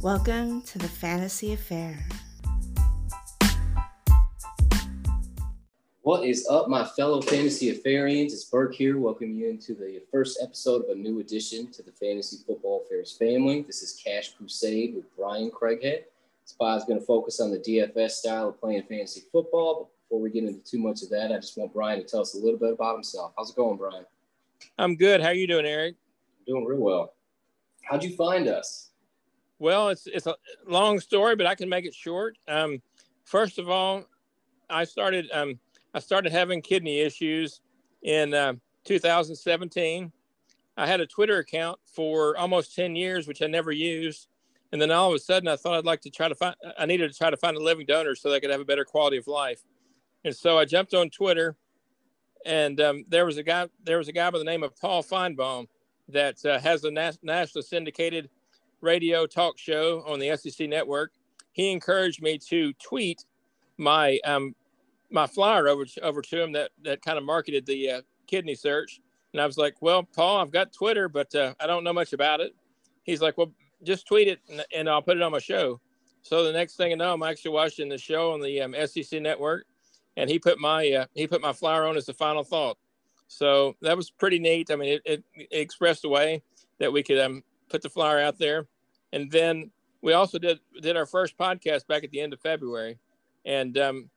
Welcome to the Fantasy Affair. What is up, my fellow fantasy affarians? It's Burke here, welcoming you into the first episode of a new addition to the Fantasy Football Affairs family. This is Cash Crusade with Brian Craighead. This pod is going to focus on the DFS style of playing fantasy football. But before we get into too much of that, I just want Brian to tell us a little bit about himself. How's it going, Brian? I'm good. How are you doing, Eric? doing real well. How'd you find us? Well, it's it's a long story, but I can make it short. Um, first of all, I started um, I started having kidney issues in uh, 2017. I had a Twitter account for almost 10 years, which I never used. And then all of a sudden, I thought I'd like to try to find, I needed to try to find a living donor so that I could have a better quality of life. And so I jumped on Twitter, and um, there was a guy, there was a guy by the name of Paul Finebaum that uh, has a nas- nationally syndicated radio talk show on the SEC network. He encouraged me to tweet my um, my flyer over to, over to him that that kind of marketed the uh, kidney search. And I was like, "Well, Paul, I've got Twitter, but uh, I don't know much about it." He's like, "Well, just tweet it, and, and, I'll put it on my show." So the next thing I know, I'm actually watching the show on the um, SEC network, and he put my uh, he put my flyer on as the final thought. So that was pretty neat. I mean, it, it, it expressed a way that we could um, put the flyer out there, and then we also did did our first podcast back at the end of February, and um,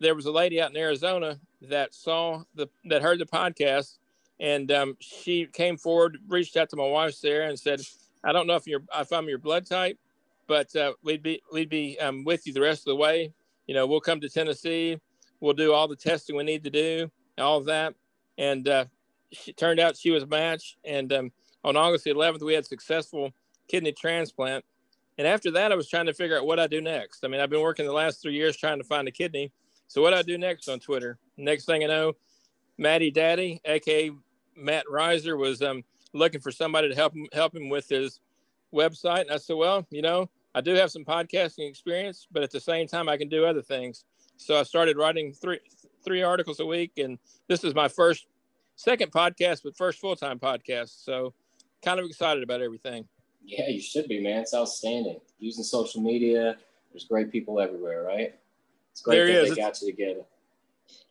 there was a lady out in Arizona that saw the that heard the podcast, and um, she came forward, reached out to my wife there, and said, "I don't know if you're if I'm your blood type, but uh, we'd be we'd be um, with you the rest of the way. You know, we'll come to Tennessee, we'll do all the testing we need to do, all of that." And uh, she turned out she was a match. And um, on August the 11th, we had successful kidney transplant. And after that, I was trying to figure out what I do next. I mean, I've been working the last three years trying to find a kidney so what I do next on Twitter? Next thing I know, Matty Daddy, aka Matt Reiser, was um, looking for somebody to help him help him with his website. And I said, well, you know, I do have some podcasting experience, but at the same time, I can do other things. So I started writing three three articles a week, and this is my first second podcast, but first full time podcast. So kind of excited about everything. Yeah, you should be, man. It's outstanding. Using social media, there's great people everywhere, right? It's great there that is. they got you together.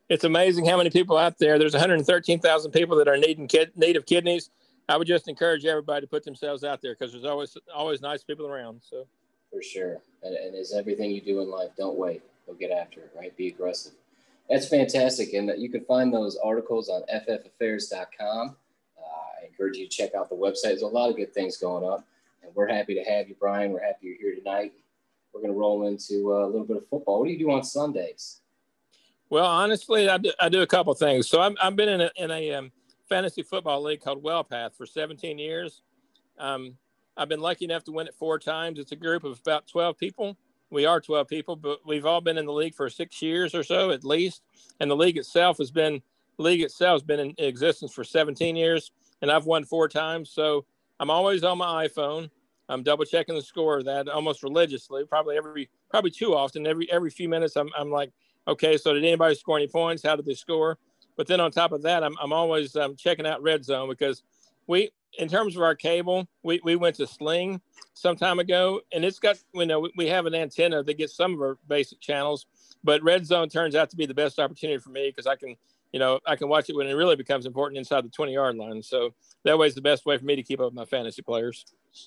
It's amazing how many people out there. There's 113,000 people that are needing kid, need of kidneys. I would just encourage everybody to put themselves out there because there's always always nice people around. So for sure, and, and as everything you do in life, don't wait. Go get after it. Right, be aggressive. That's fantastic, and you can find those articles on ffaffairs.com. Uh, I encourage you to check out the website. There's a lot of good things going up, and we're happy to have you, Brian. We're happy you're here tonight we're going to roll into uh, a little bit of football. What do you do on Sundays? Well, honestly, I do, I do a couple things. So i have been in a, in a um, fantasy football league called WellPath for 17 years. Um, I've been lucky enough to win it four times. It's a group of about 12 people. We are 12 people, but we've all been in the league for six years or so at least. And the league itself has been league itself has been in existence for 17 years, and I've won four times. So I'm always on my iPhone. I'm double checking the score of that almost religiously, probably every probably too often. Every every few minutes, I'm I'm like, okay, so did anybody score any points? How did they score? But then on top of that, I'm I'm always um, checking out Red Zone because we, in terms of our cable, we, we went to Sling some time ago, and it's got you know we have an antenna that gets some of our basic channels, but Red Zone turns out to be the best opportunity for me because I can you know, I can watch it when it really becomes important inside the 20 yard line. So that way is the best way for me to keep up with my fantasy players.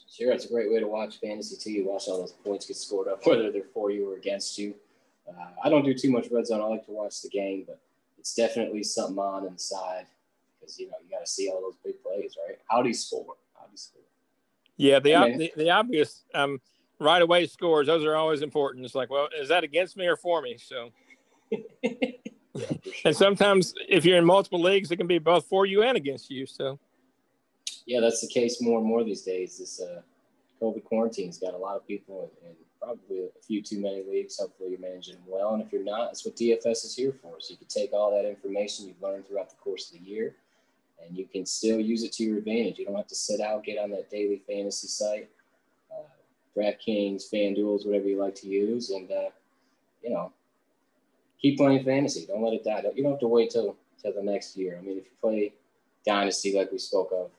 Sure. It's a great way to watch fantasy too. You watch all those points get scored up, whether they're for you or against you. Uh, I don't do too much red zone. I like to watch the game, but it's definitely something on inside because, you know, you got to see all those big plays, right? How do you score? How do you score? Yeah. The, hey, the, the, obvious, um, right away scores, those are always important. It's like, well, is that against me or for me? So. and sometimes if you're in multiple leagues, it can be both for you and against you. So, yeah, that's the case more and more these days. This uh, COVID quarantine's got a lot of people in, in probably a few too many leagues. Hopefully, you're managing them well, and if you're not, that's what DFS is here for. So you can take all that information you've learned throughout the course of the year, and you can still use it to your advantage. You don't have to sit out, get on that daily fantasy site, uh, DraftKings, FanDuel's, whatever you like to use, and uh, you know keep playing fantasy. Don't let it die. You don't have to wait till till the next year. I mean, if you play dynasty like we spoke of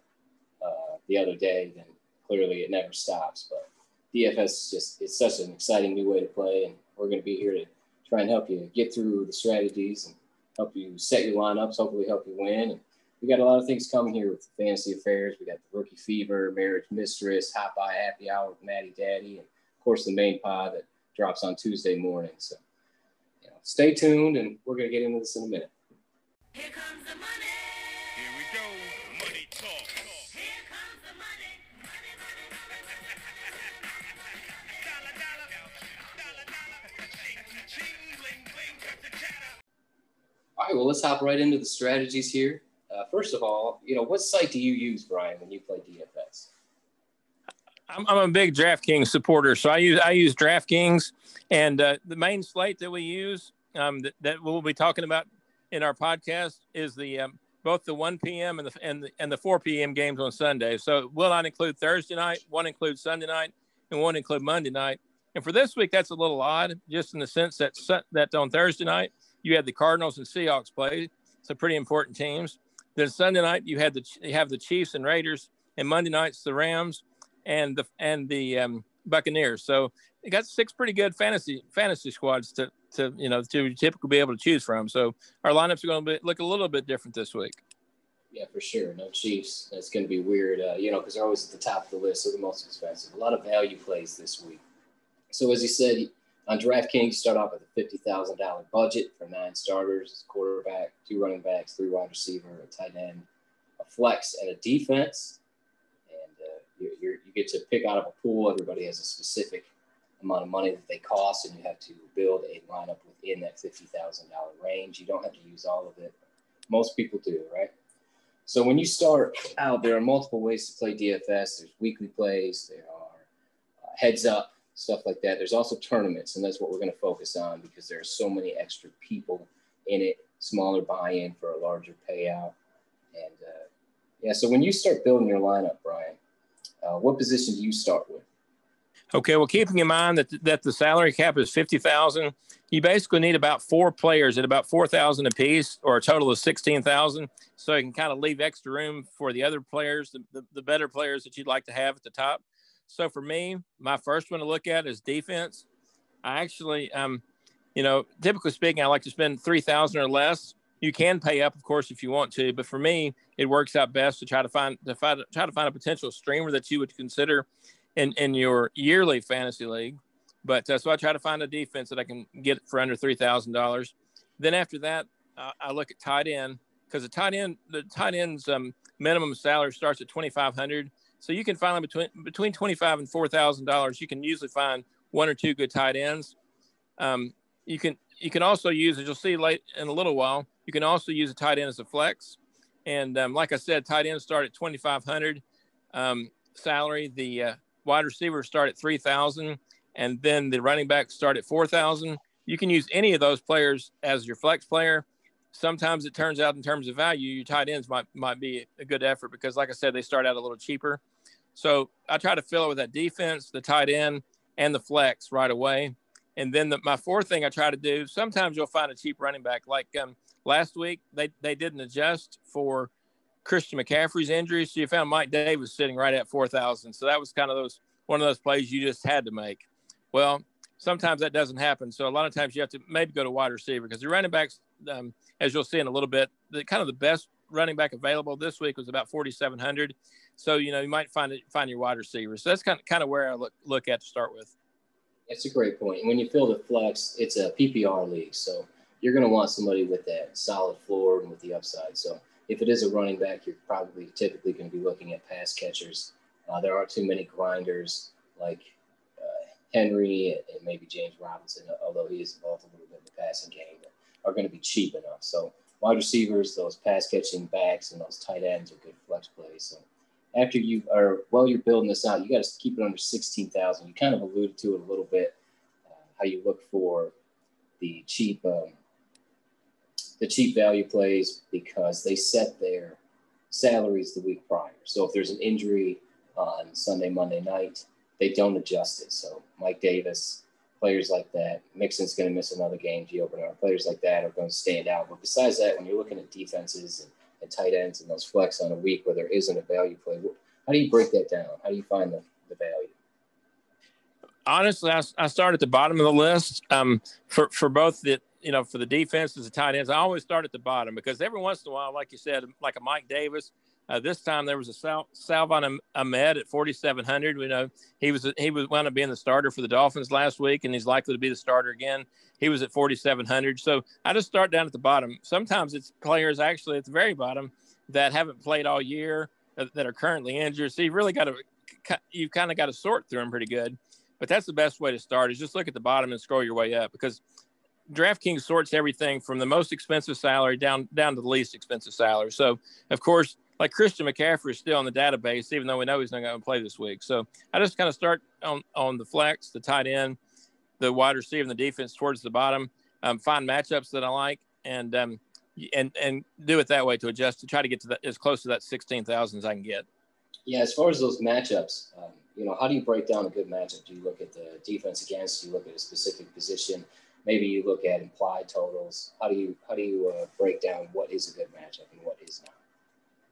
uh, the other day, then clearly it never stops. But DFS is just it's such an exciting new way to play, and we're going to be here to try and help you get through the strategies and help you set your lineups. Hopefully, help you win. And we got a lot of things coming here with fantasy affairs. We got the rookie fever, marriage mistress, hot buy happy hour with Maddie Daddy, and of course the main pod that drops on Tuesday morning. So, stay tuned, and we're going to get into this in a minute. Here comes the money. Here we go. Money talk. Here comes the money. Money, money, dollar, dollar. Dollar, dollar. Ching, ching, bling, bling, All right, well, let's hop right into the strategies here. Uh, first of all, you know, what site do you use, Brian, when you play DFS? I'm, I'm a big DraftKings supporter, so I use I use DraftKings, and uh, the main slate that we use um, that, that we'll be talking about in our podcast is the um, both the 1 p.m. and the and the, and the 4 p.m. games on Sunday. So will not include Thursday night, one includes Sunday night, and one include Monday night. And for this week, that's a little odd, just in the sense that that on Thursday night you had the Cardinals and Seahawks play, some pretty important teams. Then Sunday night you had the you have the Chiefs and Raiders, and Monday nights the Rams and the and the um, Buccaneers. So they got six pretty good fantasy fantasy squads to to you know to typically be able to choose from. So our lineups are going to be, look a little bit different this week. Yeah, for sure. No Chiefs. That's going to be weird, uh, you know, because they're always at the top of the list, so the most expensive. A lot of value plays this week. So as you said, on DraftKings, you start off with a fifty thousand dollar budget for nine starters: quarterback, two running backs, three wide receiver, a tight end, a flex, and a defense. You, you get to pick out of a pool. Everybody has a specific amount of money that they cost, and you have to build a lineup within that fifty thousand dollar range. You don't have to use all of it. Most people do, right? So when you start out, there are multiple ways to play DFS. There's weekly plays. There are uh, heads up stuff like that. There's also tournaments, and that's what we're going to focus on because there are so many extra people in it. Smaller buy-in for a larger payout, and uh, yeah. So when you start building your lineup, Brian, uh, what position do you start with? Okay, well, keeping in mind that that the salary cap is fifty thousand, you basically need about four players at about four thousand apiece, or a total of sixteen thousand. So you can kind of leave extra room for the other players, the, the, the better players that you'd like to have at the top. So for me, my first one to look at is defense. I actually, um, you know, typically speaking, I like to spend three thousand or less. You can pay up, of course, if you want to, but for me, it works out best to try to find to find, try to find a potential streamer that you would consider in in your yearly fantasy league. But uh, so I try to find a defense that I can get for under three thousand dollars. Then after that, uh, I look at tight end because the tight end the tight end's um, minimum salary starts at twenty five hundred. So you can find them between between twenty five and four thousand dollars. You can usually find one or two good tight ends. Um, you can you can also use as you'll see late in a little while. You can also use a tight end as a flex. And um, like I said, tight ends start at twenty five hundred um, salary. The uh, wide receivers start at 3,000, and then the running backs start at 4,000. You can use any of those players as your flex player. Sometimes it turns out in terms of value, your tight ends might might be a good effort because, like I said, they start out a little cheaper. So I try to fill it with that defense, the tight end, and the flex right away. And then the, my fourth thing I try to do. Sometimes you'll find a cheap running back. Like um, last week, they they didn't adjust for Christian McCaffrey's injury. So you found Mike Davis sitting right at 4,000. So that was kind of those one of those plays you just had to make. Well, sometimes that doesn't happen. So a lot of times you have to maybe go to wide receiver because the running backs, um, as you'll see in a little bit, the kind of the best running back available this week was about 4,700. So you know you might find it, find your wide receivers. So that's kind of kind of where I look look at to start with. That's a great point. When you fill the flex, it's a PPR league, so you're going to want somebody with that solid floor and with the upside. So if it is a running back, you're probably typically going to be looking at pass catchers. Uh, there aren't too many grinders like uh, Henry and, maybe James Robinson, although he is involved a little bit in the passing game, are going to be cheap enough. So wide receivers, those pass catching backs, and those tight ends are good flex plays. So after you are while you're building this out, you got to keep it under sixteen thousand. You kind of alluded to it a little bit, uh, how you look for the cheap um, the cheap value plays because they set their salaries the week prior. So if there's an injury on Sunday, Monday night, they don't adjust it. So Mike Davis, players like that, Mixon's going to miss another game. Gio Bernard, players like that are going to stand out. But besides that, when you're looking at defenses and, and tight ends and those flex on a week where there isn't a value play, how do you break that down? How do you find the, the value? honestly, I, I start at the bottom of the list um, for for both the you know for the defenses, the tight ends. I always start at the bottom because every once in a while, like you said, like a Mike Davis. Uh, this time there was a Sal- Salvon Ahmed at 4,700. We know he was he was wound up being the starter for the Dolphins last week, and he's likely to be the starter again. He was at 4,700. So I just start down at the bottom. Sometimes it's players actually at the very bottom that haven't played all year uh, that are currently injured. So you've really got to you've kind of got to sort through them pretty good. But that's the best way to start is just look at the bottom and scroll your way up because DraftKings sorts everything from the most expensive salary down down to the least expensive salary. So of course, like Christian McCaffrey is still on the database, even though we know he's not going to play this week. So I just kind of start on on the flex, the tight end, the wide receiver, and the defense towards the bottom. Um, find matchups that I like and um, and and do it that way to adjust to try to get to that as close to that sixteen thousand as I can get. Yeah, as far as those matchups, um, you know, how do you break down a good matchup? Do you look at the defense against? Do you look at a specific position? Maybe you look at implied totals. How do you how do you uh, break down what is a good matchup and what is not?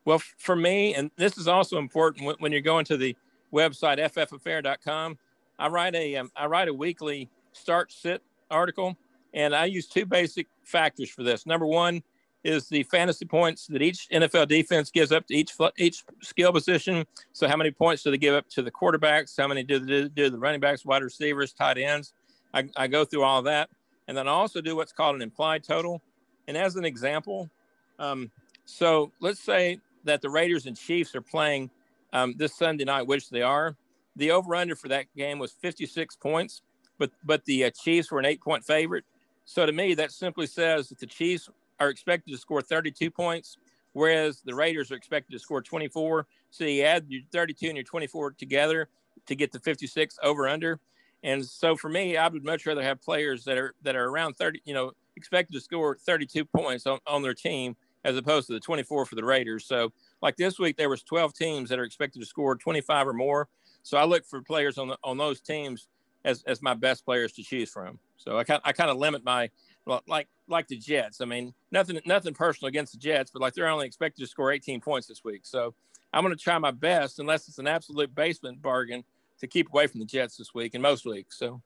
Well, for me, and this is also important when you're going to the website ffaffair.com. I write a um, I write a weekly start sit article, and I use two basic factors for this. Number one is the fantasy points that each NFL defense gives up to each each skill position. So how many points do they give up to the quarterbacks? How many do they do the running backs, wide receivers, tight ends? I, I go through all that, and then I also do what's called an implied total. And as an example, um, so let's say that the Raiders and Chiefs are playing um, this Sunday night, which they are. The over under for that game was 56 points, but but the uh, Chiefs were an eight point favorite. So to me, that simply says that the Chiefs are expected to score 32 points, whereas the Raiders are expected to score 24. So you add your 32 and your 24 together to get the 56 over under. And so for me, I would much rather have players that are that are around 30, you know, expected to score 32 points on, on their team as opposed to the 24 for the Raiders. So like this week, there was 12 teams that are expected to score 25 or more. So I look for players on the, on those teams as, as my best players to choose from. So I kind I kind of limit my like like the Jets. I mean, nothing nothing personal against the Jets, but like they're only expected to score 18 points this week. So I'm going to try my best, unless it's an absolute basement bargain, to keep away from the Jets this week and most weeks. So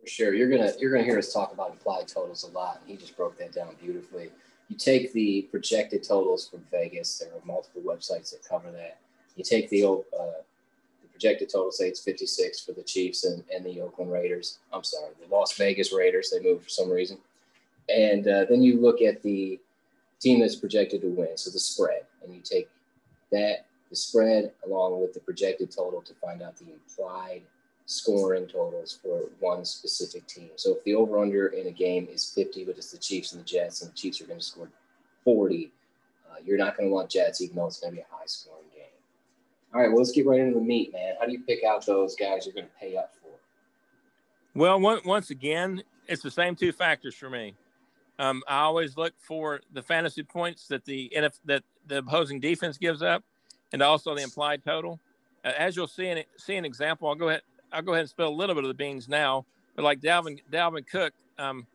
for sure, you're gonna you're gonna hear us talk about implied totals a lot, and he just broke that down beautifully. You take the projected totals from Vegas. There are multiple websites that cover that. You take the uh, projected total, say it's 56 for the Chiefs and, and the Oakland Raiders. I'm sorry, the Las Vegas Raiders. They moved for some reason, and uh, then you look at the team that's projected to win, so the spread, and you take that the spread along with the projected total to find out the implied scoring totals for one specific team. So if the over under in a game is 50, but it's the Chiefs and the Jets, and the Chiefs are going to score 40, uh, you're not going to want Jets, even though it's going to be a high scoring game. All right, well, let's get right into the meat, man. How do you pick out those guys you're going to pay up for? Well, once again, it's the same two factors for me. Um, I always look for the fantasy points that the that the opposing defense gives up, and also the implied total. As you'll see, an, see an example. I'll go ahead. I'll go ahead and spill a little bit of the beans now. But like Dalvin Dalvin Cook um,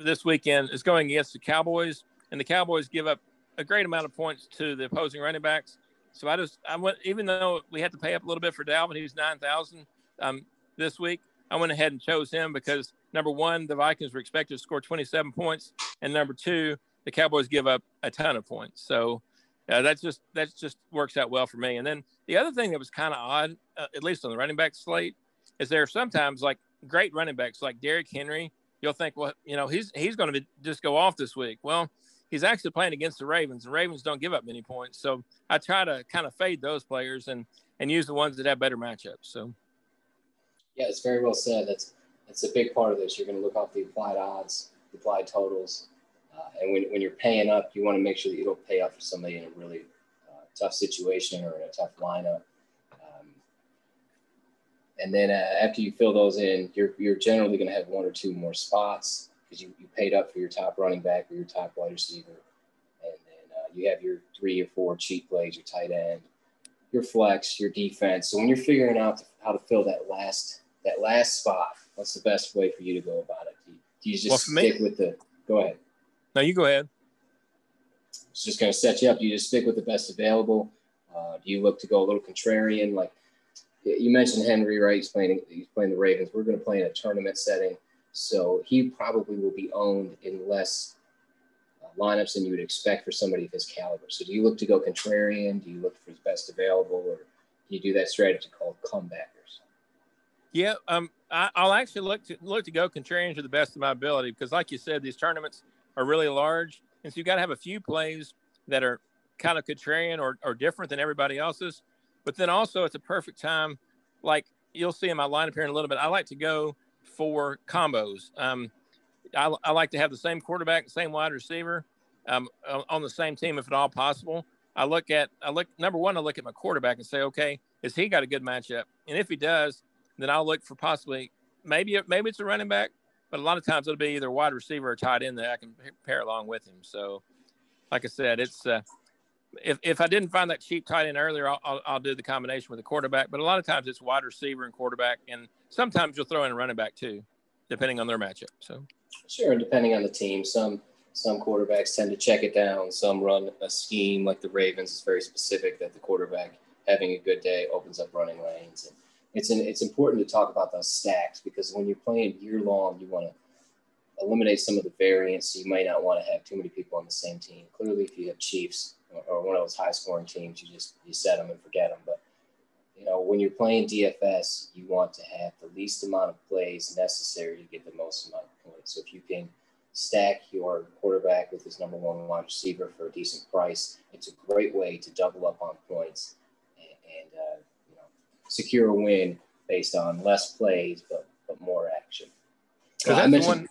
this weekend is going against the Cowboys, and the Cowboys give up a great amount of points to the opposing running backs. So I just I went even though we had to pay up a little bit for Dalvin, he's nine thousand um, this week. I went ahead and chose him because number one, the Vikings were expected to score 27 points, and number two, the Cowboys give up a ton of points. So uh, that just that just works out well for me. And then the other thing that was kind of odd, uh, at least on the running back slate, is there are sometimes like great running backs like Derrick Henry. You'll think, well, you know, he's he's going to just go off this week. Well, he's actually playing against the Ravens, and Ravens don't give up many points. So I try to kind of fade those players and and use the ones that have better matchups. So yeah, it's very well said. That's that's a big part of this. You're going to look off the applied odds, the applied totals, uh, and when, when you're paying up, you want to make sure that you don't pay up for somebody in a really uh, tough situation or in a tough lineup. Um, and then uh, after you fill those in, you're, you're generally going to have one or two more spots because you, you paid up for your top running back or your top wide receiver. And then uh, you have your three or four cheap plays, your tight end, your flex, your defense. So when you're figuring out how to fill that last that last spot, what's the best way for you to go about it? Do you, do you just well, stick me, with the? Go ahead. No, you go ahead. It's just going to set you up. Do you just stick with the best available? Uh, do you look to go a little contrarian? Like you mentioned Henry, right? He's playing he's playing the Ravens. We're going to play in a tournament setting, so he probably will be owned in less uh, lineups than you would expect for somebody of his caliber. So, do you look to go contrarian? Do you look for his best available, or do you do that strategy called comebackers? Yeah, um, I, will actually look to look to go contrarian to the best of my ability because, like you said, these tournaments are really large, and so you've got to have a few plays that are kind of contrarian or, or different than everybody else's. But then also, it's a perfect time. Like you'll see in my lineup here in a little bit, I like to go for combos. Um, I, I, like to have the same quarterback, same wide receiver um, on the same team if at all possible. I look at, I look, number one, I look at my quarterback and say, okay, has he got a good matchup? And if he does, then I'll look for possibly, maybe, maybe it's a running back, but a lot of times it'll be either wide receiver or tight end that I can pair along with him. So, like I said, it's, uh, if, if I didn't find that cheap tight end earlier, I'll, I'll, I'll, do the combination with the quarterback. But a lot of times it's wide receiver and quarterback, and sometimes you'll throw in a running back too, depending on their matchup. So sure, depending on the team, some some quarterbacks tend to check it down. Some run a scheme like the Ravens is very specific that the quarterback having a good day opens up running lanes. And it's an, it's important to talk about those stacks because when you're playing year long, you want to eliminate some of the variance. You might not want to have too many people on the same team. Clearly, if you have Chiefs or one of those high scoring teams, you just you set them and forget them. But you know, when you're playing DFS, you want to have the least amount of plays necessary to get the most amount of points. So if you can stack your quarterback with his number one wide receiver for a decent price, it's a great way to double up on points and, and uh, secure a win based on less plays but but more action. That's one.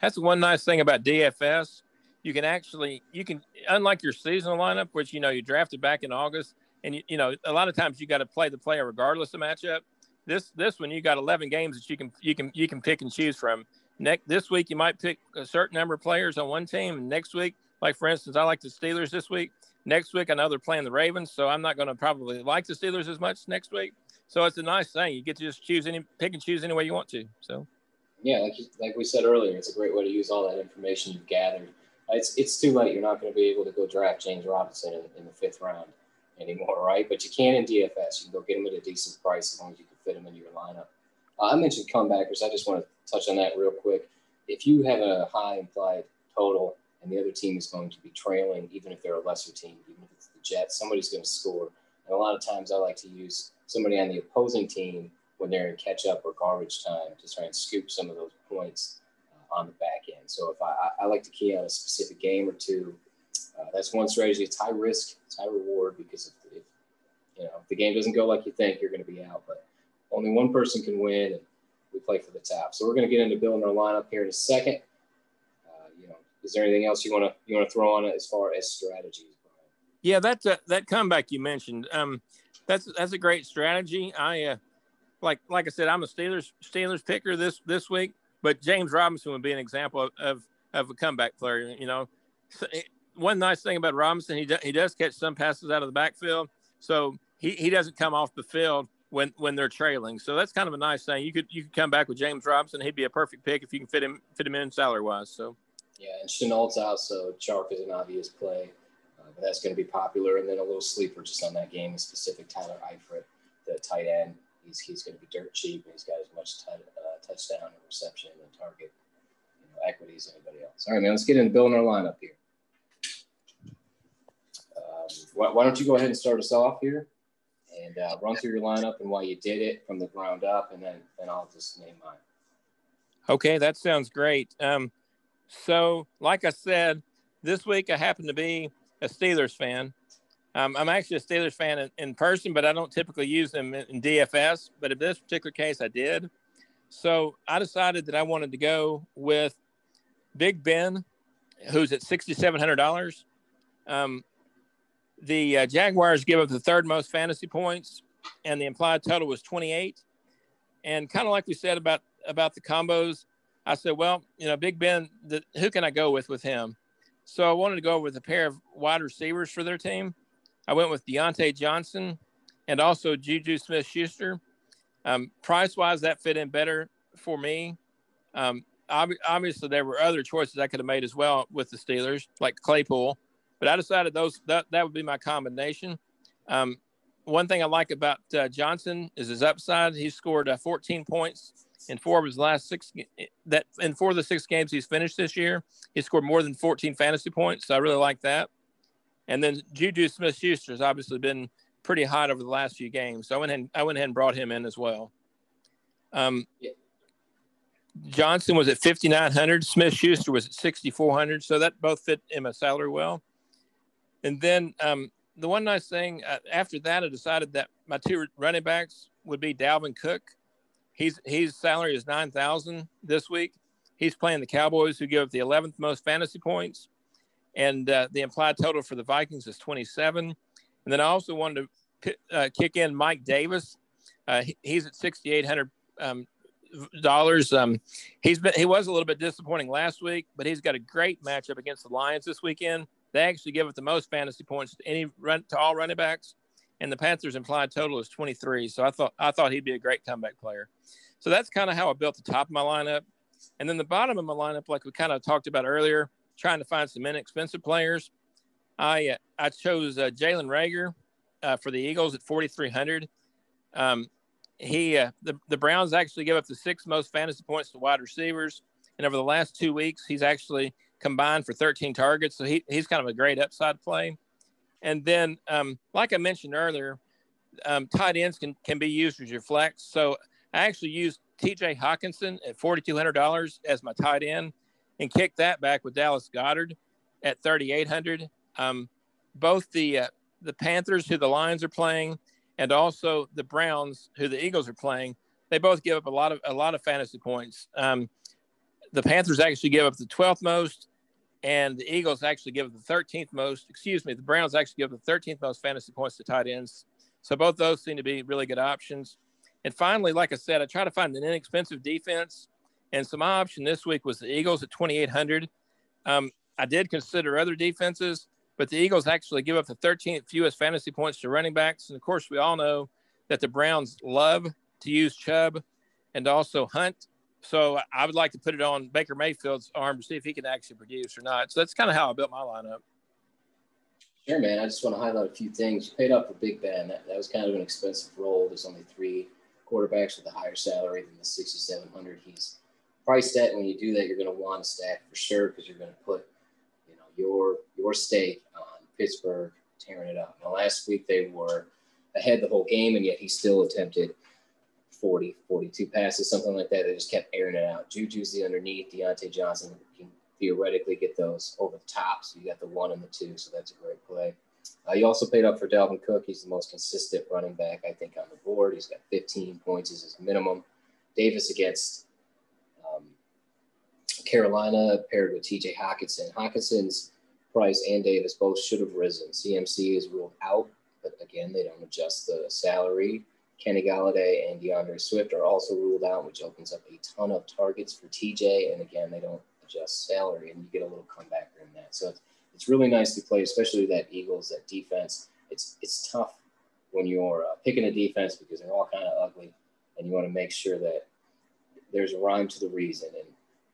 That's one nice thing about DFS you can actually you can unlike your seasonal lineup, which you know you drafted back in August, and you, you know a lot of times you got to play the player regardless of matchup. This this one you got 11 games that you can you can you can pick and choose from. Next this week you might pick a certain number of players on one team. Next week, like for instance, I like the Steelers this week. Next week I know they're playing the Ravens, so I'm not going to probably like the Steelers as much next week. So it's a nice thing. You get to just choose any pick and choose any way you want to. So yeah, like like we said earlier, it's a great way to use all that information you've gathered it's it's too late. You're not going to be able to go draft James Robinson in, in, the fifth round anymore, right? But you can in DFS. You can go get him at a decent price as long as you can fit him into your lineup. Uh, I mentioned comebackers. I just want to touch on that real quick. If you have a high implied total and the other team is going to be trailing, even if they're a lesser team, even if it's the Jets, somebody's going to score. And a lot of times I like to use somebody on the opposing team when they're in catch up or garbage time to try and scoop some of those points on the back end. So if I, I like to key on a specific game or two, uh, that's one strategy. It's high risk, it's high reward because if, if, you know if the game doesn't go like you think, you're going to be out. But only one person can win, and we play for the top. So we're going to get into building our lineup here in a second. Is there anything else you want to you want to throw on it as far as strategies? Yeah, that's a, that comeback you mentioned. Um, that's that's a great strategy. I uh, like like I said, I'm a Steelers Steelers picker this this week. But James Robinson would be an example of, of, of a comeback player. You know, so it, one nice thing about Robinson, he, do, he does catch some passes out of the backfield. So he, he doesn't come off the field when, when they're trailing. So that's kind of a nice thing. You could you could come back with James Robinson. He'd be a perfect pick if you can fit him fit him in salary wise. So yeah, and Shenault's out, so Chark is an obvious play. Uh, but that's going to be popular. And then a little sleeper just on that game is specific Tyler Eifert, the tight end he's, he's going to be dirt cheap and he's got as much t- uh, touchdown and reception and target you know, equity as anybody else. All right, man, let's get into building our lineup here. Um, why, why, don't you go ahead and start us off here and uh, run through your lineup and why you did it from the ground up, and then, then I'll just name mine. Okay, that sounds great. Um, so, like I said, this week I happen to be a Steelers fan. Um, I'm actually a Steelers fan in, in, person, but I don't typically use them in, in, DFS. But in this particular case, I did. So I decided that I wanted to go with Big Ben, who's at $6,700. Um, the uh, Jaguars give up the third most fantasy points, and the implied total was 28. And kind of like we said about about the combos, I said, well, you know, Big Ben, the, who can I go with with him? So I wanted to go with a pair of wide receivers for their team. I went with Diontae Johnson and also Juju Smith Schuster. Um, price wise, that fit in better for me. Um, ob- obviously, there were other choices I could have made as well with the Steelers, like Claypool, but I decided those that, that would be my combination. Um, one thing I like about uh, Johnson is his upside. He scored uh, 14 points in four of his last six. That in four of the six games he's finished this year, he scored more than 14 fantasy points. So I really like that. And then Juju Smith-Schuster has obviously been pretty hot over the last few games. So I went ahead, I went ahead and brought him in as well. Um. Johnson was at 5,900. Smith Schuster was at 6,400. So that both fit in my salary well. And then um, the one nice thing uh, after that, I decided that my two running backs would be Dalvin Cook. He's his salary is nine thousand this week. He's playing the Cowboys, who give up the eleventh most fantasy points, and uh, the implied total for the Vikings is twenty seven. And then I also wanted to uh, kick in Mike Davis. Uh, he, he's at sixty eight hundred um, dollars. Um, he's been he was a little bit disappointing last week, but he's got a great matchup against the Lions this weekend. They actually give up the most fantasy points to any run to all running backs, and the Panthers' implied total is 23. So I thought I thought he'd be a great comeback player. So that's kind of how I built the top of my lineup, and then the bottom of my lineup, like we kind of talked about earlier, trying to find some inexpensive players. I uh, I chose uh, Jalen Reagor uh, for the Eagles at 4,300. Um, he uh, the the Browns actually give up the sixth most fantasy points to wide receivers, and over the last two weeks, he's actually combined for 13 targets. So he, he's kind of a great upside play. And then, um, like I mentioned earlier, um, tight ends can, can be used as your flex. So I actually used TJ Hockenson at $4,200 as my tight end and kicked that back with Dallas Goedert at 3,800. Um, both the, uh, the Panthers, who the Lions are playing, and also the Browns, who the Eagles are playing, they both give up a lot of a lot of fantasy points. Um, the Panthers actually give up the 12th most, and the Eagles actually give the 13th most. Excuse me, the Browns actually give the 13th most fantasy points to tight ends. So both those seem to be really good options. And finally, like I said, I try to find an inexpensive defense. And so my option this week was the Eagles at 2,800. Um, I did consider other defenses, but the Eagles actually give up the 13th fewest fantasy points to running backs. And of course, we all know that the Browns love to use Chubb and also Hunt. So I would like to put it on Baker Mayfield's arm to see if he can actually produce or not. So that's kind of how I built my lineup. Sure, man. I just want to highlight a few things. You paid up for Big Ben. That, that was kind of an expensive role. There's only three quarterbacks with a higher salary than the 6,700 he's priced at. When you do that, you're going to want to stack for sure because you're going to put, you know, your your stake on Pittsburgh tearing it up. Now, last week they were ahead the whole game, and yet he still attempted 40, 42 passes, something like that. They just kept airing it out. Juju's the underneath. Diontae Johnson can theoretically get those over the top. So you got the one and the two. So that's a great play. Uh, you also paid up for Dalvin Cook. He's the most consistent running back, I think, on the board. He's got 15 points as his minimum. Davis against um, Carolina paired with TJ Hockenson. Hockenson's price and Davis both should have risen. CMC is ruled out, but again, they don't adjust the salary. Kenny Golladay and D'Andre Swift are also ruled out, which opens up a ton of targets for TJ. And again, they don't adjust salary, and you get a little comeback in that. So it's, it's really nice to play, especially that Eagles, that defense. It's it's tough when you're uh, picking a defense because they're all kind of ugly, and you want to make sure that there's a rhyme to the reason. And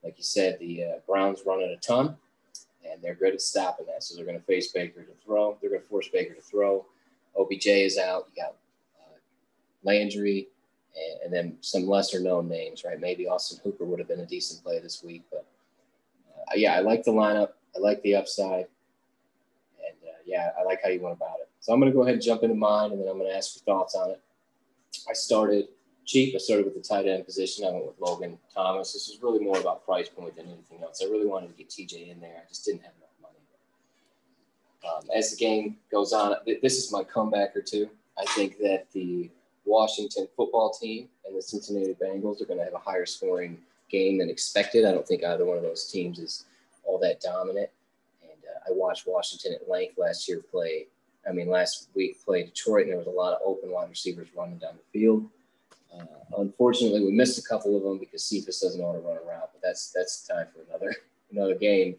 like you said, the uh, Browns run it a ton, and they're good at stopping that. So they're going to face Baker to throw. They're going to force Baker to throw. OBJ is out. You got Landry, and, and then some lesser known names, right? Maybe Austin Hooper would have been a decent play this week, but uh, yeah, I like the lineup. I like the upside, and uh, yeah, I like how you went about it. So I'm going to go ahead and jump into mine, and then I'm going to ask your thoughts on it. I started cheap. I started with the tight end position. I went with Logan Thomas. This was really more about price point than anything else. I really wanted to get TJ in there. I just didn't have enough money. Um, as the game goes on, this is my comebacker too. I think that the Washington football team and the Cincinnati Bengals are going to have a higher scoring game than expected. I don't think either one of those teams is all that dominant. And uh, I watched Washington at length last year play. I mean, last week play Detroit, and there was a lot of open wide receivers running down the field. Uh, unfortunately, we missed a couple of them because Cephus doesn't want to run around, but that's that's time for another another game.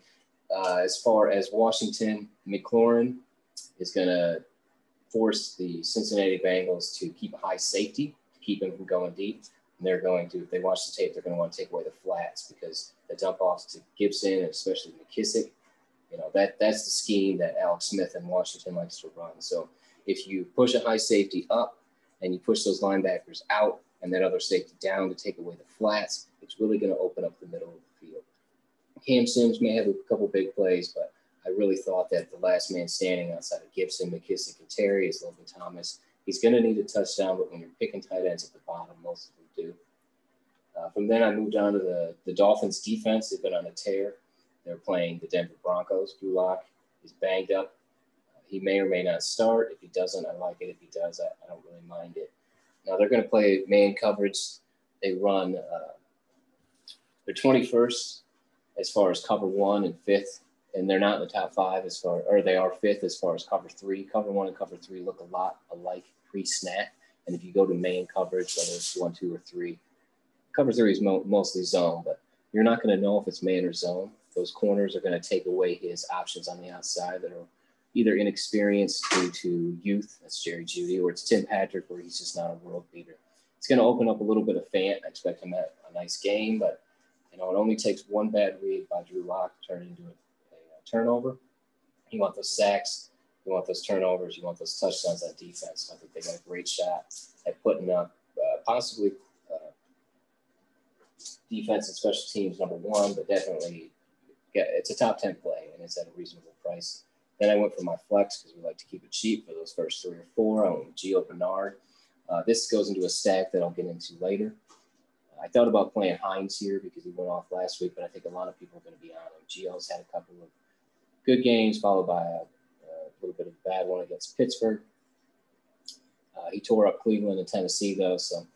Uh, as far as Washington, McLaurin is going to force the Cincinnati Bengals to keep a high safety, to keep them from going deep. And they're going to, if they watch the tape, they're going to want to take away the flats because the dump offs to Gibson and especially McKissic You know, that that's the scheme that Alex Smith in Washington likes to run. So if you push a high safety up and you push those linebackers out and that other safety down to take away the flats, it's really going to open up the middle of the field. Cam Sims may have a couple big plays, but I really thought that the last man standing outside of Gibson, McKissic, and Terry is Logan Thomas. He's going to need a touchdown, but when you're picking tight ends at the bottom, most of them do. Uh, from then, I moved on to the, the Dolphins defense. They've been on a tear. They're playing the Denver Broncos. Lock is banged up. Uh, he may or may not start. If he doesn't, I like it. If he does, I, I don't really mind it. Now they're going to play man coverage. They run. Uh, they're 21st as far as cover one and fifth, and they're not in the top five as far, or they are fifth as far as cover three. Cover one and cover three look a lot alike pre-snap, and if you go to main coverage, whether it's one, two, or three, cover three is mo- mostly zone, but you're not going to know if it's man or zone. Those corners are going to take away his options on the outside that are either inexperienced due to youth, that's Jerry Jeudy, or it's Tim Patrick, where he's just not a world beater. It's going to open up a little bit of Fant. I expect him have a nice game, but you know it only takes one bad read by Drew Lock to turn into a, turnover. You want those sacks, you want those turnovers, you want those touchdowns on defense. I think they got a great shot at putting up uh, possibly uh, defense and special teams number one, but definitely get, it's a top 10 play and it's at a reasonable price. Then I went for my flex because we like to keep it cheap for those first three or four. I went with Gio Bernard. Uh, this goes into a stack that I'll get into later. I thought about playing Hines here because he went off last week, but I think a lot of people are going to be on him. Gio's had a couple of good games, followed by a, a little bit of a bad one against Pittsburgh. Uh, he tore up Cleveland and Tennessee, though. So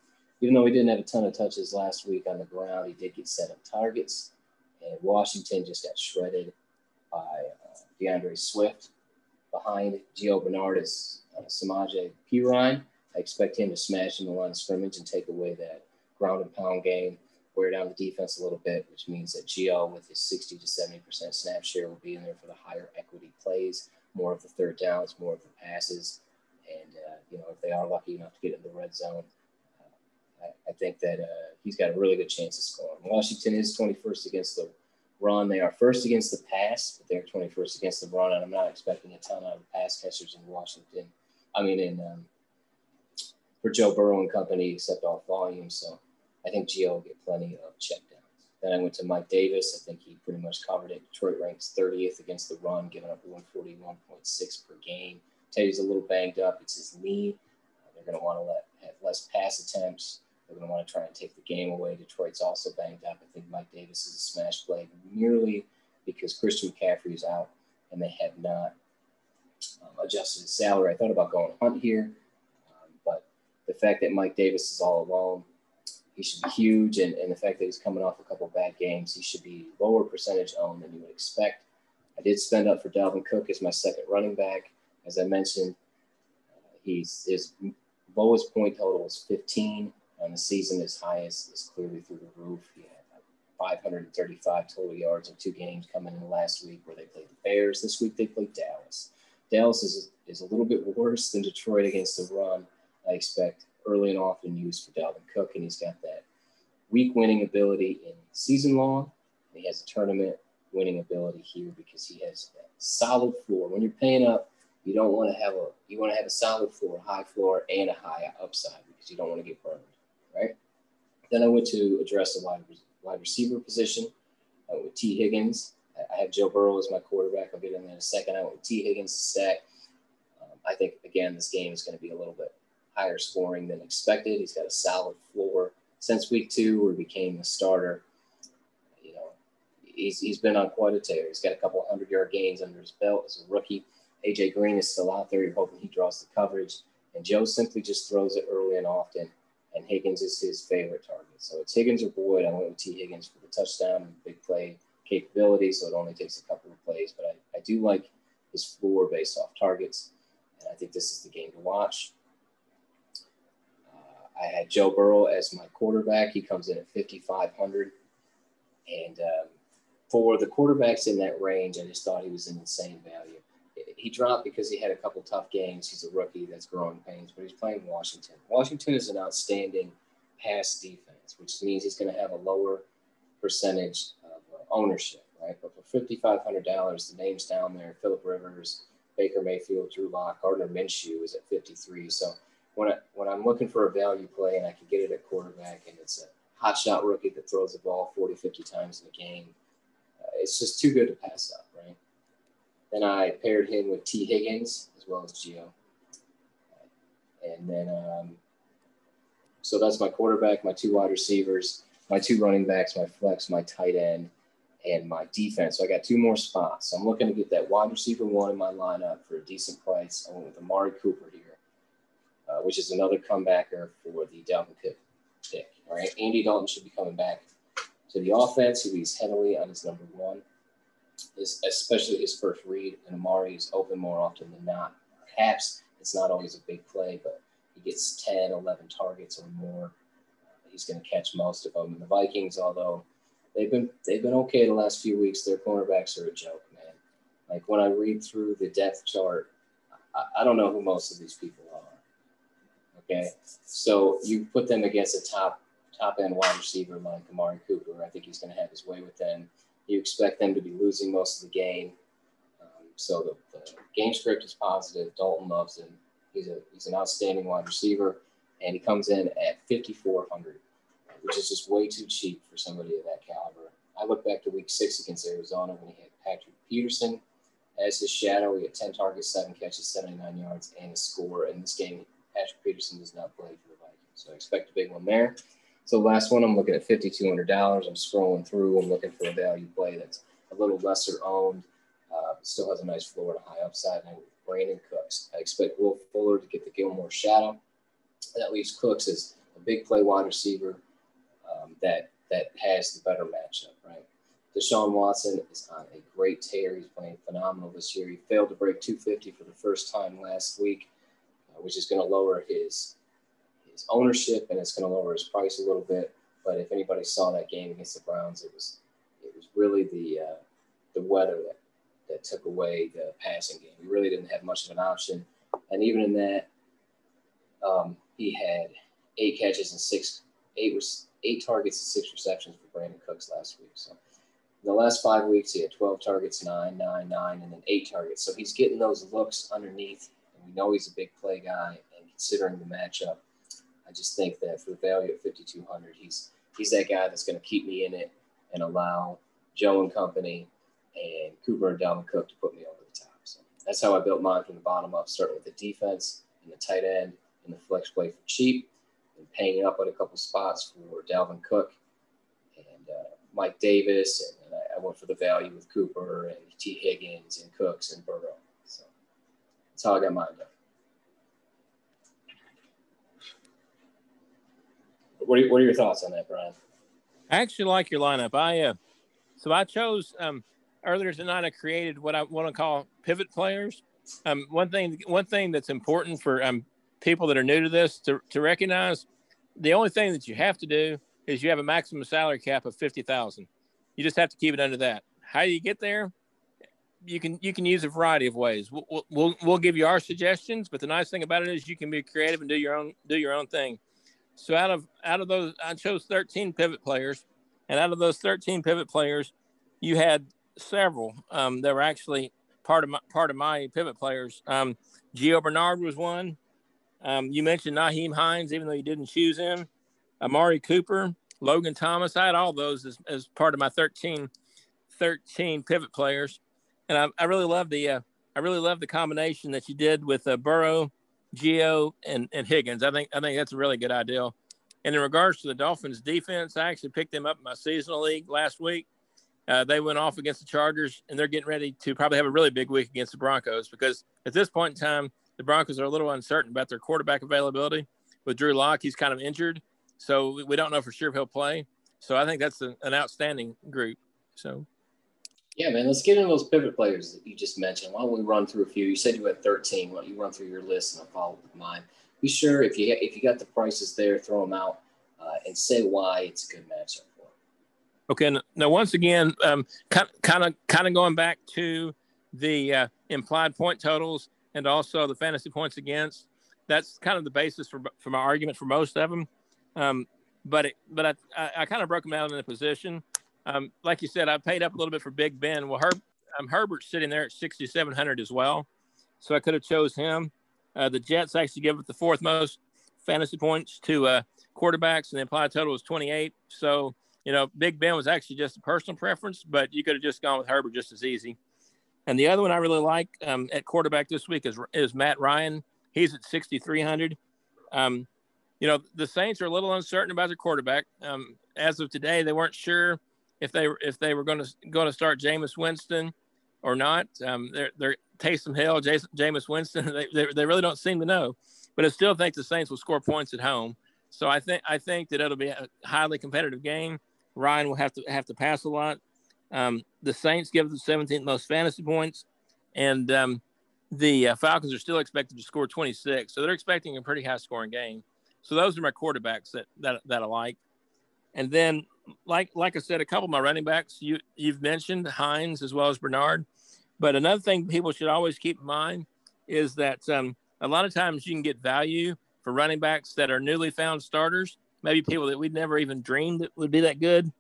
even though he didn't have a ton of touches last week on the ground, he did get set up targets. And Washington just got shredded by uh, D'Andre Swift. Behind Gio Bernard uh, Samaje Perine. I expect him to smash in the line of scrimmage and take away that ground and pound game, wear down the defense a little bit, which means that Gio, with his 60 to 70% snap share, will be in there for the higher equity plays, more of the third downs, more of the passes. And, uh, you know, if they are lucky enough to get in the red zone, uh, I, I, think that uh, he's got a really good chance of scoring. Washington is 21st against the run. They are first against the pass, but they're 21st against the run. And I'm not expecting a ton out of pass catchers in Washington. I mean, in um, for Joe Burrow and company, except off volume. So I think Gio will get plenty of checkdowns. Then I went to Mike Davis. I think he pretty much covered it. Detroit ranks 30th against the run, giving up 141.6 per game. Teddy's a little banged up. It's his knee. Uh, they're going to want to let have less pass attempts. They're going to want to try and take the game away. Detroit's also banged up. I think Mike Davis is a smash play merely because Christian McCaffrey is out and they have not um, adjusted his salary. I thought about going Hunt here, um, but the fact that Mike Davis is all alone he should be huge. And, and the fact that he's coming off a couple bad games, he should be lower percentage owned than you would expect. I did spend up for Dalvin Cook as my second running back. As I mentioned, uh, he's his lowest point total was 15 on the season. His highest is clearly through the roof. He had 535 total yards in two games coming in last week where they played the Bears. This week they played Dallas. Dallas is, is a little bit worse than Detroit against the run. I expect early and often used for Dalvin Cook, and he's got that week winning ability in season long. He has a tournament winning ability here because he has a solid floor. When you're paying up, you don't want to have a you want to have a solid floor, a high floor, and a high upside because you don't want to get burned, right? Then I went to address the wide, wide receiver position went with Tee Higgins. I have Joe Burrow as my quarterback. I'll get in there in a second. I went with Tee Higgins to stack. Um, I think again this game is going to be a little bit higher scoring than expected. He's got a solid floor since week two, where he became a starter. You know, he's, he's been on quite a tear. He's got a couple hundred yard gains under his belt as a rookie. AJ Green is still out there. You're hoping he draws the coverage. And Joe simply just throws it early and often. And Higgins is his favorite target. So it's Higgins or Boyd. I went with Tee Higgins for the touchdown and big play capability. So it only takes a couple of plays. But I, I do like his floor based off targets. And I think this is the game to watch. I had Joe Burrow as my quarterback. He comes in at 5,500. And um, for the quarterbacks in that range, I just thought he was an insane value. He dropped because he had a couple tough games. He's a rookie that's growing pains, but he's playing Washington. Washington is an outstanding pass defense, which means he's going to have a lower percentage of uh, ownership, right? But for $5,500, the names down there, Philip Rivers, Baker Mayfield, Drew Lock, Gardner Minshew is at 53. So when, I, when I'm looking for a value play and I can get it at quarterback and it's a hot shot rookie that throws the ball 40, 50 times in a game, uh, it's just too good to pass up, right? Then I paired him with T. Higgins as well as Gio, And then, um, so that's my quarterback, my two wide receivers, my two running backs, my flex, my tight end, and my defense. So I got two more spots. So I'm looking to get that wide receiver one in my lineup for a decent price. I went with Amari Cooper here, uh, which is another comebacker for the Dalvin pick. All right, Andy Dalton should be coming back to the offense. He leads heavily on his number one, his, especially his first read. And Amari is open more often than not. Perhaps it's not always a big play, but he gets 10, 11 targets or more. He's going to catch most of them. And the Vikings, although they've been they've been okay the last few weeks, their cornerbacks are a joke, man. Like when I read through the depth chart, I, I don't know who most of these people are. Okay, so you put them against a top top end wide receiver like Amari Cooper. I think he's going to have his way with them. You expect them to be losing most of the game. Um, so the, the game script is positive. Dalton loves him. He's a he's an outstanding wide receiver, and he comes in at 5400, which is just way too cheap for somebody of that caliber. I look back to Week Six against Arizona when he had Patrick Peterson as his shadow. He had 10 targets, seven catches, 79 yards, and a score. In this game, Patrick Peterson does not play for the Vikings, so I expect a big one there. So last one, I'm looking at $5,200. I'm scrolling through. I'm looking for a value play that's a little lesser owned, uh, still has a nice floor and high upside. And Brandin Cooks. I expect Will Fuller to get the Gilmore shadow. That leaves Cooks as a big play wide receiver um, that that has the better matchup, right? Deshaun Watson is on a great tear. He's playing phenomenal this year. He failed to break 250 for the first time last week, which is going to lower his his ownership and it's going to lower his price a little bit. But if anybody saw that game against the Browns, it was it was really the uh, the weather that that took away the passing game. We really didn't have much of an option. And even in that, um, he had eight catches and six, eight was eight targets and six receptions for Brandin Cooks last week. So in the last five weeks, he had 12 targets, nine, nine, nine, and then eight targets. So he's getting those looks underneath, we know he's a big play guy. And considering the matchup, I just think that for the value at 5,200, he's he's that guy that's going to keep me in it and allow Joe and company and Cooper and Dalvin Cook to put me over the top. So that's how I built mine from the bottom up, starting with the defense and the tight end and the flex play for cheap, and paying up at a couple spots for Dalvin Cook and uh, Mike Davis, and, and I, I, went for the value with Cooper and T. Higgins and Cooks and Burrow. Done. What are, what are your thoughts on that, Brian? I actually like your lineup. I uh, so I chose um, earlier tonight, I created what I want to call pivot players. Um, one thing, one thing that's important for um, people that are new to this to, to recognize, the only thing that you have to do is you have a maximum salary cap of fifty thousand. You just have to keep it under that. How do you get there? You can you can use a variety of ways. We'll, we'll we'll give you our suggestions, but the nice thing about it is you can be creative and do your own do your own thing. So out of out of those, I chose thirteen pivot players, and out of those thirteen pivot players, you had several um, that were actually part of my part of my pivot players. Um, Gio Bernard was one. Um, you mentioned Nyheim Hines, even though you didn't choose him. Amari Cooper, Logan Thomas. I had all those as, as part of my 13, 13 pivot players, and I, I really love the uh, I really love the combination that you did with uh, Burrow, Gio, and, and Higgins. I think I think that's a really good idea. And in regards to the Dolphins defense, I actually picked them up in my seasonal league last week. Uh, they went off against the Chargers, and they're getting ready to probably have a really big week against the Broncos because at this point in time, the Broncos are a little uncertain about their quarterback availability. With Drew Lock, he's kind of injured, so we don't know for sure if he'll play. So I think that's an outstanding group. So. Yeah, man. Let's get into those pivot players that you just mentioned. Why don't we run through a few? You said you had 13. Why don't you run through your list and I'll follow up with mine? Be sure if you if you got the prices there, throw them out uh, and say why it's a good matchup. For. Okay. Now, once again, um, kind of kind of going back to the uh, implied point totals and also the fantasy points against. That's kind of the basis for for my argument for most of them. Um, but it, but I, I, I kind of broke them out in a position. Um, like you said, I paid up a little bit for Big Ben. Well, Herb, um, Herbert's sitting there at 6,700 as well, so I could have chose him. Uh, the Jets actually give up the fourth most fantasy points to uh, quarterbacks, and the implied total was 28. So you know, Big Ben was actually just a personal preference, but you could have just gone with Herbert just as easy. And the other one I really like um, at quarterback this week is is Matt Ryan. He's at 6,300. Um, you know, the Saints are a little uncertain about their quarterback. Um, as of today, they weren't sure if they if they were going to going to start Jameis Winston or not. Um, they're they're Taysom Hill, Jason, Jameis Winston. They, they, they really don't seem to know. But I still think the Saints will score points at home. So I think I think that it'll be a highly competitive game. Ryan will have to have to pass a lot. Um, the Saints give the 17th most fantasy points, and um, the uh, Falcons are still expected to score 26. So they're expecting a pretty high scoring game. So those are my quarterbacks that that, that I like. And then, like like I said, a couple of my running backs you you've mentioned Hines as well as Bernard. But another thing people should always keep in mind is that um, a lot of times you can get value for running backs that are newly found starters, maybe people that we'd never even dreamed that would be that good.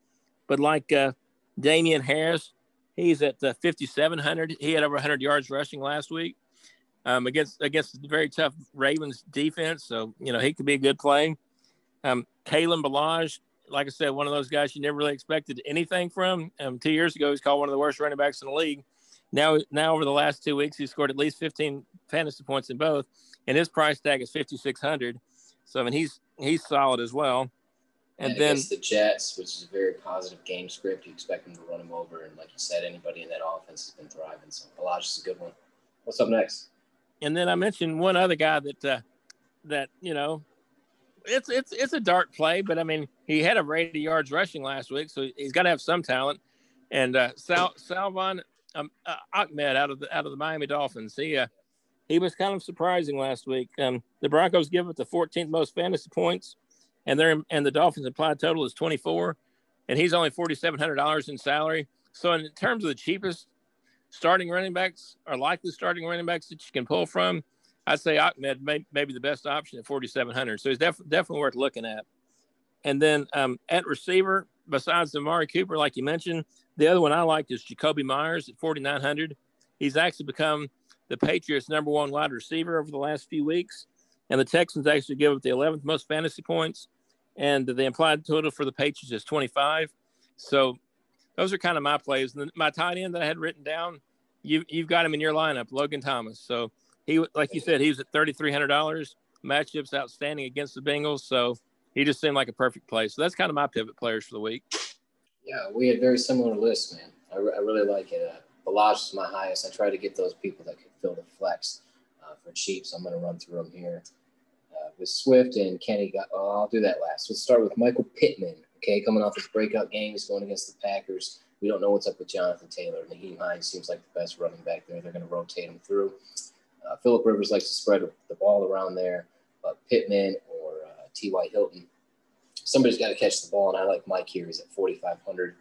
But like uh, Damien Harris, he's at uh, 5,700. He had over 100 yards rushing last week um, against against very tough Ravens defense. So you know he could be a good play. Um, Kalen Ballage, like I said, one of those guys you never really expected anything from. Um, two years ago, he's called one of the worst running backs in the league. Now, now over the last two weeks, he's scored at least 15 fantasy points in both, and his price tag is 5,600. So I mean, he's he's solid as well. And, and then the Jets, which is a very positive game script, you expect them to run them over. And like you said, anybody in that offense has been thriving. So Elijah's a good one. What's up next? And then I mentioned one other guy that uh, that you know, it's it's it's a dark play, but I mean he had a rate of yards rushing last week, so he's got to have some talent. And uh, Sal Salvon um, uh, Ahmed out of the out of the Miami Dolphins, he uh, he was kind of surprising last week. Um, the Broncos give it the 14th most fantasy points, and they're and the Dolphins implied total is 24, and he's only $4,700 in salary. So in terms of the cheapest starting running backs or likely starting running backs that you can pull from, I'd say Ahmed may, may be the best option at 4,700. So he's def- definitely worth looking at. And then um, at receiver, besides Amari Cooper, like you mentioned, the other one I liked is Jakobi Meyers at 4,900. He's actually become the Patriots' number one wide receiver over the last few weeks. And the Texans actually give up the 11th most fantasy points. And the implied total for the Patriots is 25. So those are kind of my plays. And my tight end that I had written down, you, you've got him in your lineup, Logan Thomas. So he, like you said, he was at $3,300. Matchups outstanding against the Bengals. So he just seemed like a perfect play. So that's kind of my pivot players for the week. Yeah, we had very similar lists, man. I, re- I really like it. Uh, Ballage is my highest. I try to get those people that could fill the flex uh, for cheap, so I'm going to run through them here. Uh, with Swift and Kenny, got, oh, I'll do that last. Let's start with Michael Pittman. Okay, coming off his breakout game, he's going against the Packers. We don't know what's up with Jonathan Taylor. Nyheim Hines seems like the best running back there. They're going to rotate him through. Uh, Philip Rivers likes to spread the ball around there, but Pittman or uh, T.Y. Hilton, somebody's got to catch the ball, and I like Mike here. He's at 4,500.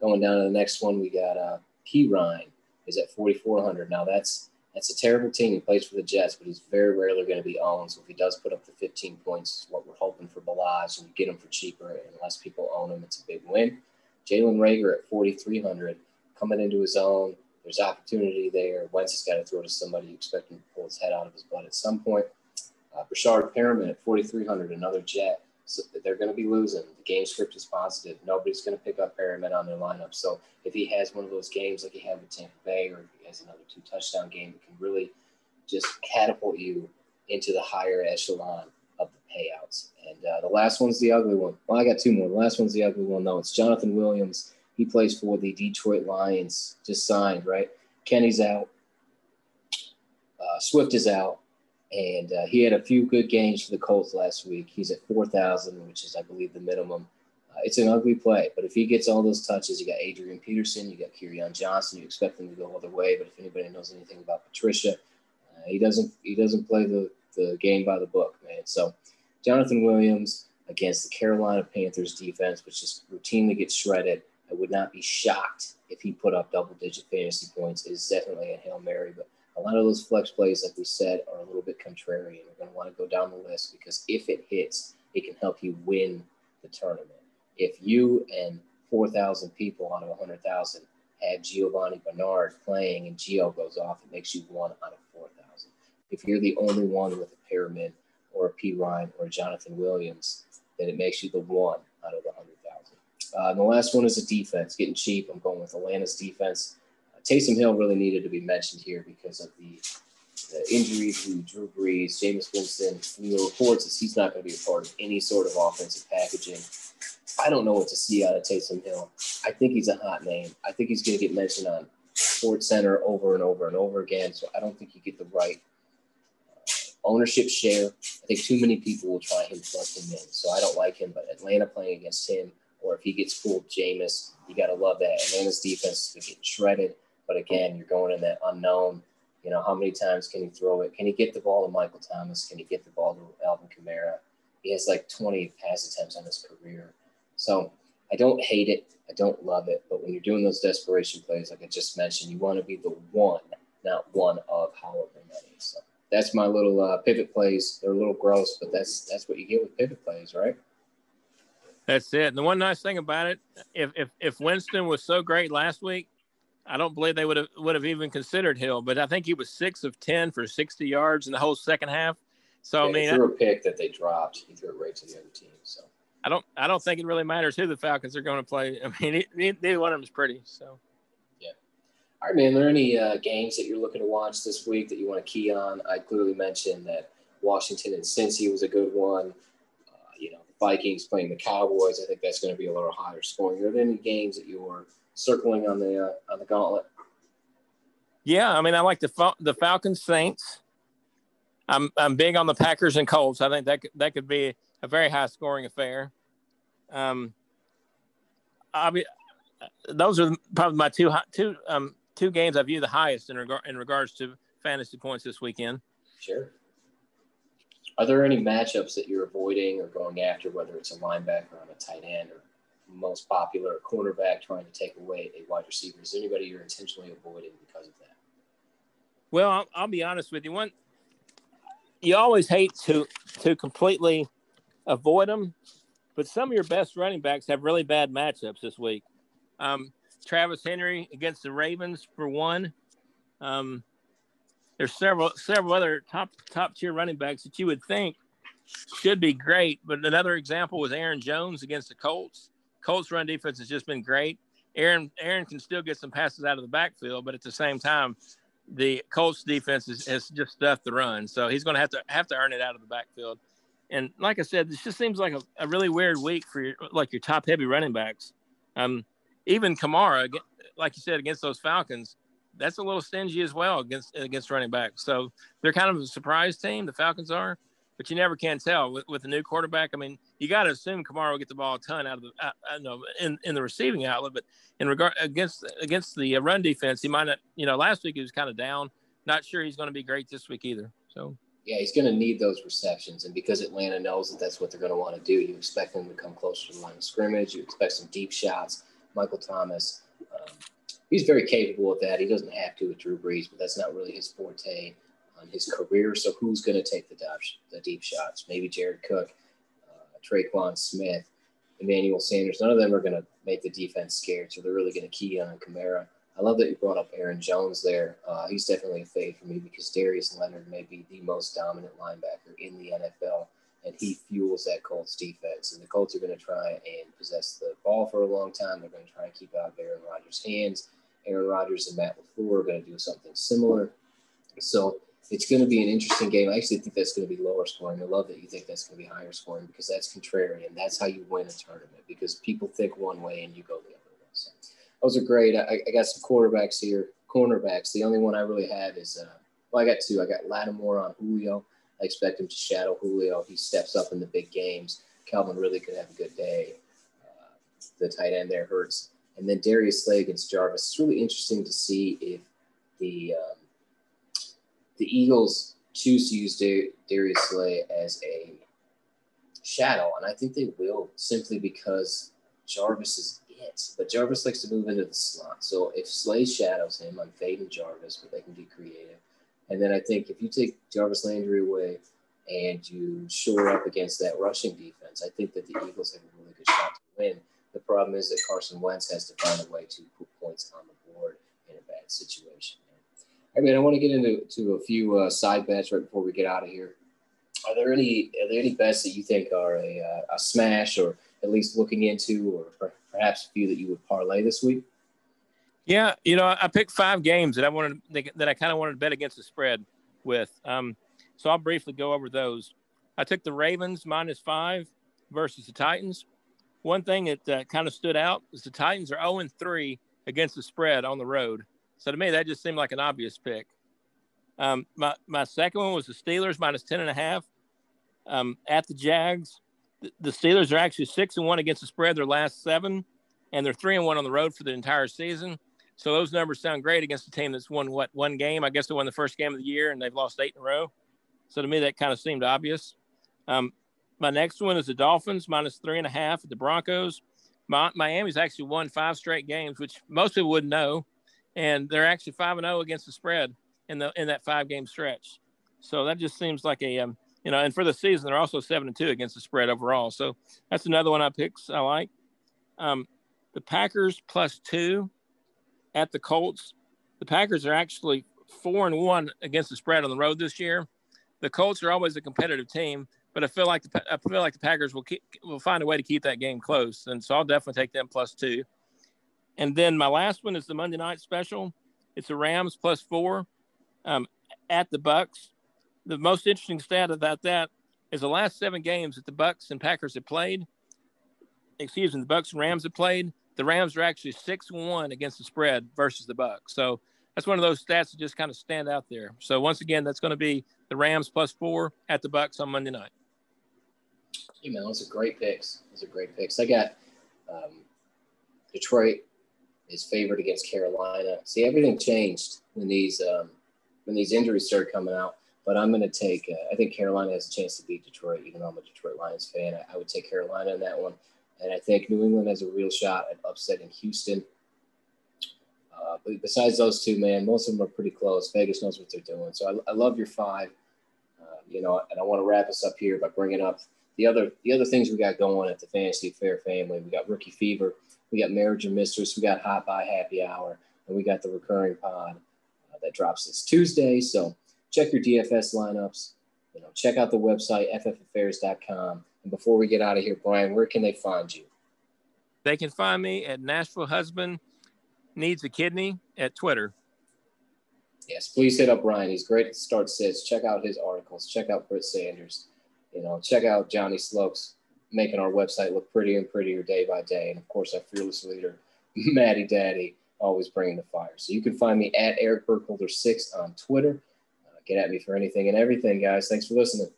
Going down to the next one, we got uh, Perine is at 4,400. Now that's that's a terrible team. He plays for the Jets, but he's very rarely going to be owned. So if he does put up the 15 points, what we're hoping for Ballage, and you get him for cheaper, and unless people own him, it's a big win. Jalen Reagor at 4,300, coming into his own. There's opportunity there. Wentz has got to throw to somebody. expecting to pull his head out of his butt at some point. Uh, Breshad Perriman at 4,300, another Jet. So they're going to be losing. The game script is positive. Nobody's going to pick up Perriman on their lineup. So if he has one of those games like he had with Tampa Bay, or if he has another two touchdown game, it can really just catapult you into the higher echelon of the payouts. And uh, the last one's the ugly one. Well, I got two more. The last one's the ugly one, though. It's Jonathan Williams. He plays for the Detroit Lions, just signed, right? Kenny's out. Uh, Swift is out and uh, he had a few good games for the Colts last week. He's at 4,000, which is, I believe, the minimum. Uh, it's an ugly play, but if he gets all those touches, you got Adrian Peterson, you got Kerryon Johnson. You expect them to go all the way, but if anybody knows anything about Patricia, uh, he doesn't he doesn't play the, the game by the book, man. So Jonathan Williams against the Carolina Panthers defense, which just routinely gets shredded. I would not be shocked if he put up double digit fantasy points. It is definitely a Hail Mary, but a lot of those flex plays, like we said, are a little bit contrarian. We're going to want to go down the list because if it hits, it can help you win the tournament. If you and 4,000 people out of 100,000 have Giovanni Bernard playing and Gio goes off, it makes you one out of 4,000. If you're the only one with a Perriman or a Perine or a Jonathan Williams, then it makes you the one out of the 100,000. Uh, and the last one is a defense, getting cheap. I'm going with Atlanta's defense. Uh, Taysom Hill really needed to be mentioned here because of the, the injury to Drew Brees, Jameis Winston. The reports is he's not going to be a part of any sort of offensive packaging. I don't know what to see out of Taysom Hill. I think he's a hot name. I think he's going to get mentioned on Sports Center over and over and over again. So I don't think you get the right uh, ownership share. I think too many people will try him plug him in. So I don't like him. But Atlanta playing against him, or if he gets fooled, Jameis, you got to love that. Atlanta's defense is getting shredded. But again, you're going in that unknown. You know, how many times can he throw it? Can he get the ball to Michael Thomas? Can he get the ball to Alvin Kamara? He has like 20 pass attempts on his career. So I don't hate it. I don't love it. But when you're doing those desperation plays, like I just mentioned, you want to be the one, not one of however many. So that's my little uh, pivot plays. They're a little gross, but that's that's what you get with pivot plays, right? That's it. And the one nice thing about it, if if if Winston was so great last week, I don't believe they would have would have even considered Hill. But I think he was six of ten for sixty yards in the whole second half. So yeah, I mean, he threw a pick that they dropped. He threw it right to the other team. So I don't I don't think it really matters who the Falcons are going to play. I mean, neither one of them is pretty. So yeah. All right, man. Are there any uh, games that you're looking to watch this week that you want to key on? I clearly mentioned that Washington and Cincy was a good one. Uh, you know, the Vikings playing the Cowboys. I think that's going to be a little higher scoring. Are there any games that you're circling on the uh, on the gauntlet? Yeah, I mean, I like the the Falcons Saints. I'm I'm big on the Packers and Colts. I think that could, that could be a very high scoring affair. Um, I mean, those are probably my two two um two games I view the highest in regard in regards to fantasy points this weekend. Sure. Are there any matchups that you're avoiding or going after, whether it's a linebacker on a tight end or most popular a cornerback trying to take away a wide receiver? Is there anybody you're intentionally avoiding because of that? Well, I'll, I'll be honest with you. One, you always hate to to completely avoid them. But some of your best running backs have really bad matchups this week. Um, Travis Henry against the Ravens for one. Um, there's several several other top top tier running backs that you would think should be great. But another example was Aaron Jones against the Colts. Colts run defense has just been great. Aaron Aaron can still get some passes out of the backfield, but at the same time, the Colts defense is, has just stuffed the run. So he's going to have to have to earn it out of the backfield. And like I said, this just seems like a, a really weird week for your, like your top heavy running backs. Um, even Kamara, like you said, against those Falcons, that's a little stingy as well against against running backs. So they're kind of a surprise team. The Falcons are, but you never can tell with, with a new quarterback. I mean, you got to assume Kamara will get the ball a ton out of the I, I know in, in the receiving outlet, but in regard against against the run defense, he might not. You know, last week he was kind of down. Not sure he's going to be great this week either. So yeah, he's going to need those receptions. And because Atlanta knows that that's what they're going to want to do, you expect them to come closer to the line of scrimmage. You expect some deep shots. Michael Thomas, um, he's very capable of that. He doesn't have to with Drew Brees, but that's not really his forte on his career. So who's going to take the, the deep shots? Maybe Jared Cook, uh, Tre'Quan Smith, Emmanuel Sanders. None of them are going to make the defense scared. So they're really going to key on Kamara. I love that you brought up Aaron Jones there. Uh, he's definitely a fade for me because Darius Leonard may be the most dominant linebacker in the NFL, and he fuels that Colts defense. And the Colts are going to try and possess the ball for a long time. They're going to try and keep out of Aaron Rodgers' hands. Aaron Rodgers and Matt LaFleur are going to do something similar. So it's going to be an interesting game. I actually think that's going to be lower scoring. I love that you think that's going to be higher scoring because that's contrarian. That's how you win a tournament because people think one way and you go the other way. So those are great. I, I got some quarterbacks here, cornerbacks. The only one I really have is, uh, well, I got two. I got Lattimore on Julio. I expect him to shadow Julio. He steps up in the big games. Calvin really could have a good day. Uh, the tight end there hurts. And then Darius Slay against Jarvis. It's really interesting to see if the um, the Eagles choose to use Dar- Darius Slay as a shadow, and I think they will simply because Jarvis is it. But Jarvis likes to move into the slot. So if Slay shadows him, I'm fading Jarvis, but they can get creative. And then I think if you take Jarvis Landry away and you shore up against that rushing defense, I think that the Eagles have a really good shot to win. The problem is that Carson Wentz has to find a way to put points on the board in a bad situation. I mean, I want to get into to a few uh, side bets right before we get out of here. Are there any are there any bets that you think are a, uh, a smash or at least looking into, or perhaps a few that you would parlay this week? Yeah, you know, I picked five games that I wanted that I kind of wanted to bet against the spread with. Um, so I'll briefly go over those. I took the Ravens minus five versus the Titans. One thing that uh, kind of stood out is the Titans are 0 3 against the spread on the road. So to me, that just seemed like an obvious pick. Um, my, my second one was the Steelers minus 10 and a half um, at the Jags. The, Steelers are actually six and one against the spread their last seven, and they're three and one on the road for the entire season. So those numbers sound great against a team that's won what one game. I guess they won the first game of the year, and they've lost eight in a row. So to me, that kind of seemed obvious. Um, my next one is the Dolphins minus three and a half at the Broncos. My, Miami's actually won five straight games, which most people wouldn't know, and they're actually five and zero oh against the spread in the in that five game stretch. So that just seems like a um, you know, and for the season they're also seven and two against the spread overall. So that's another one I picked. I like. Um, the Packers plus two at the Colts. The Packers are actually four and one against the spread on the road this year. The Colts are always a competitive team, but I feel like the I feel like the Packers will keep, will find a way to keep that game close, and so I'll definitely take them plus two. And then my last one is the Monday night special. It's the Rams plus four um, at the Bucks. The most interesting stat about that is the last seven games that the Bucks and Packers have played. Excuse me, the Bucks and Rams have played the Rams are actually six one against the spread versus the Bucks. So that's one of those stats that just kind of stand out there. So once again, that's going to be the Rams plus four at the Bucks on Monday night. You know, those are great picks. Those are great picks. I got um, Detroit is favored against Carolina. See, everything changed when these um, when these injuries started coming out. But I'm going to take. Uh, I think Carolina has a chance to beat Detroit, even though I'm a Detroit Lions fan. I, I would take Carolina in that one. And I think New England has a real shot at upsetting Houston. Uh, but besides those two, man, most of them are pretty close. Vegas knows what they're doing. So I, I love your five. Uh, you know, and I want to wrap us up here by bringing up the other the other things we got going at the Fantasy Fair family. We got Rookie Fever, we got Marriage and Mistress, we got Hot Buy Happy Hour, and we got the recurring pod uh, that drops this Tuesday. So check your DFS lineups. You know, check out the website ffaffairs.com and before we get out of here, Brian, where can they find you? They can find me at Nashville Husband Needs a Kidney at Twitter. Yes, please hit up Brian. He's great at start sits. Check out his articles. Check out Britt Sanders. You know, check out Johnny Slokes making our website look prettier and prettier day by day. And of course, our fearless leader, Maddie Daddy, always bringing the fire. So you can find me at Eric Burkholder6 on Twitter. Uh, get at me for anything and everything, guys. Thanks for listening.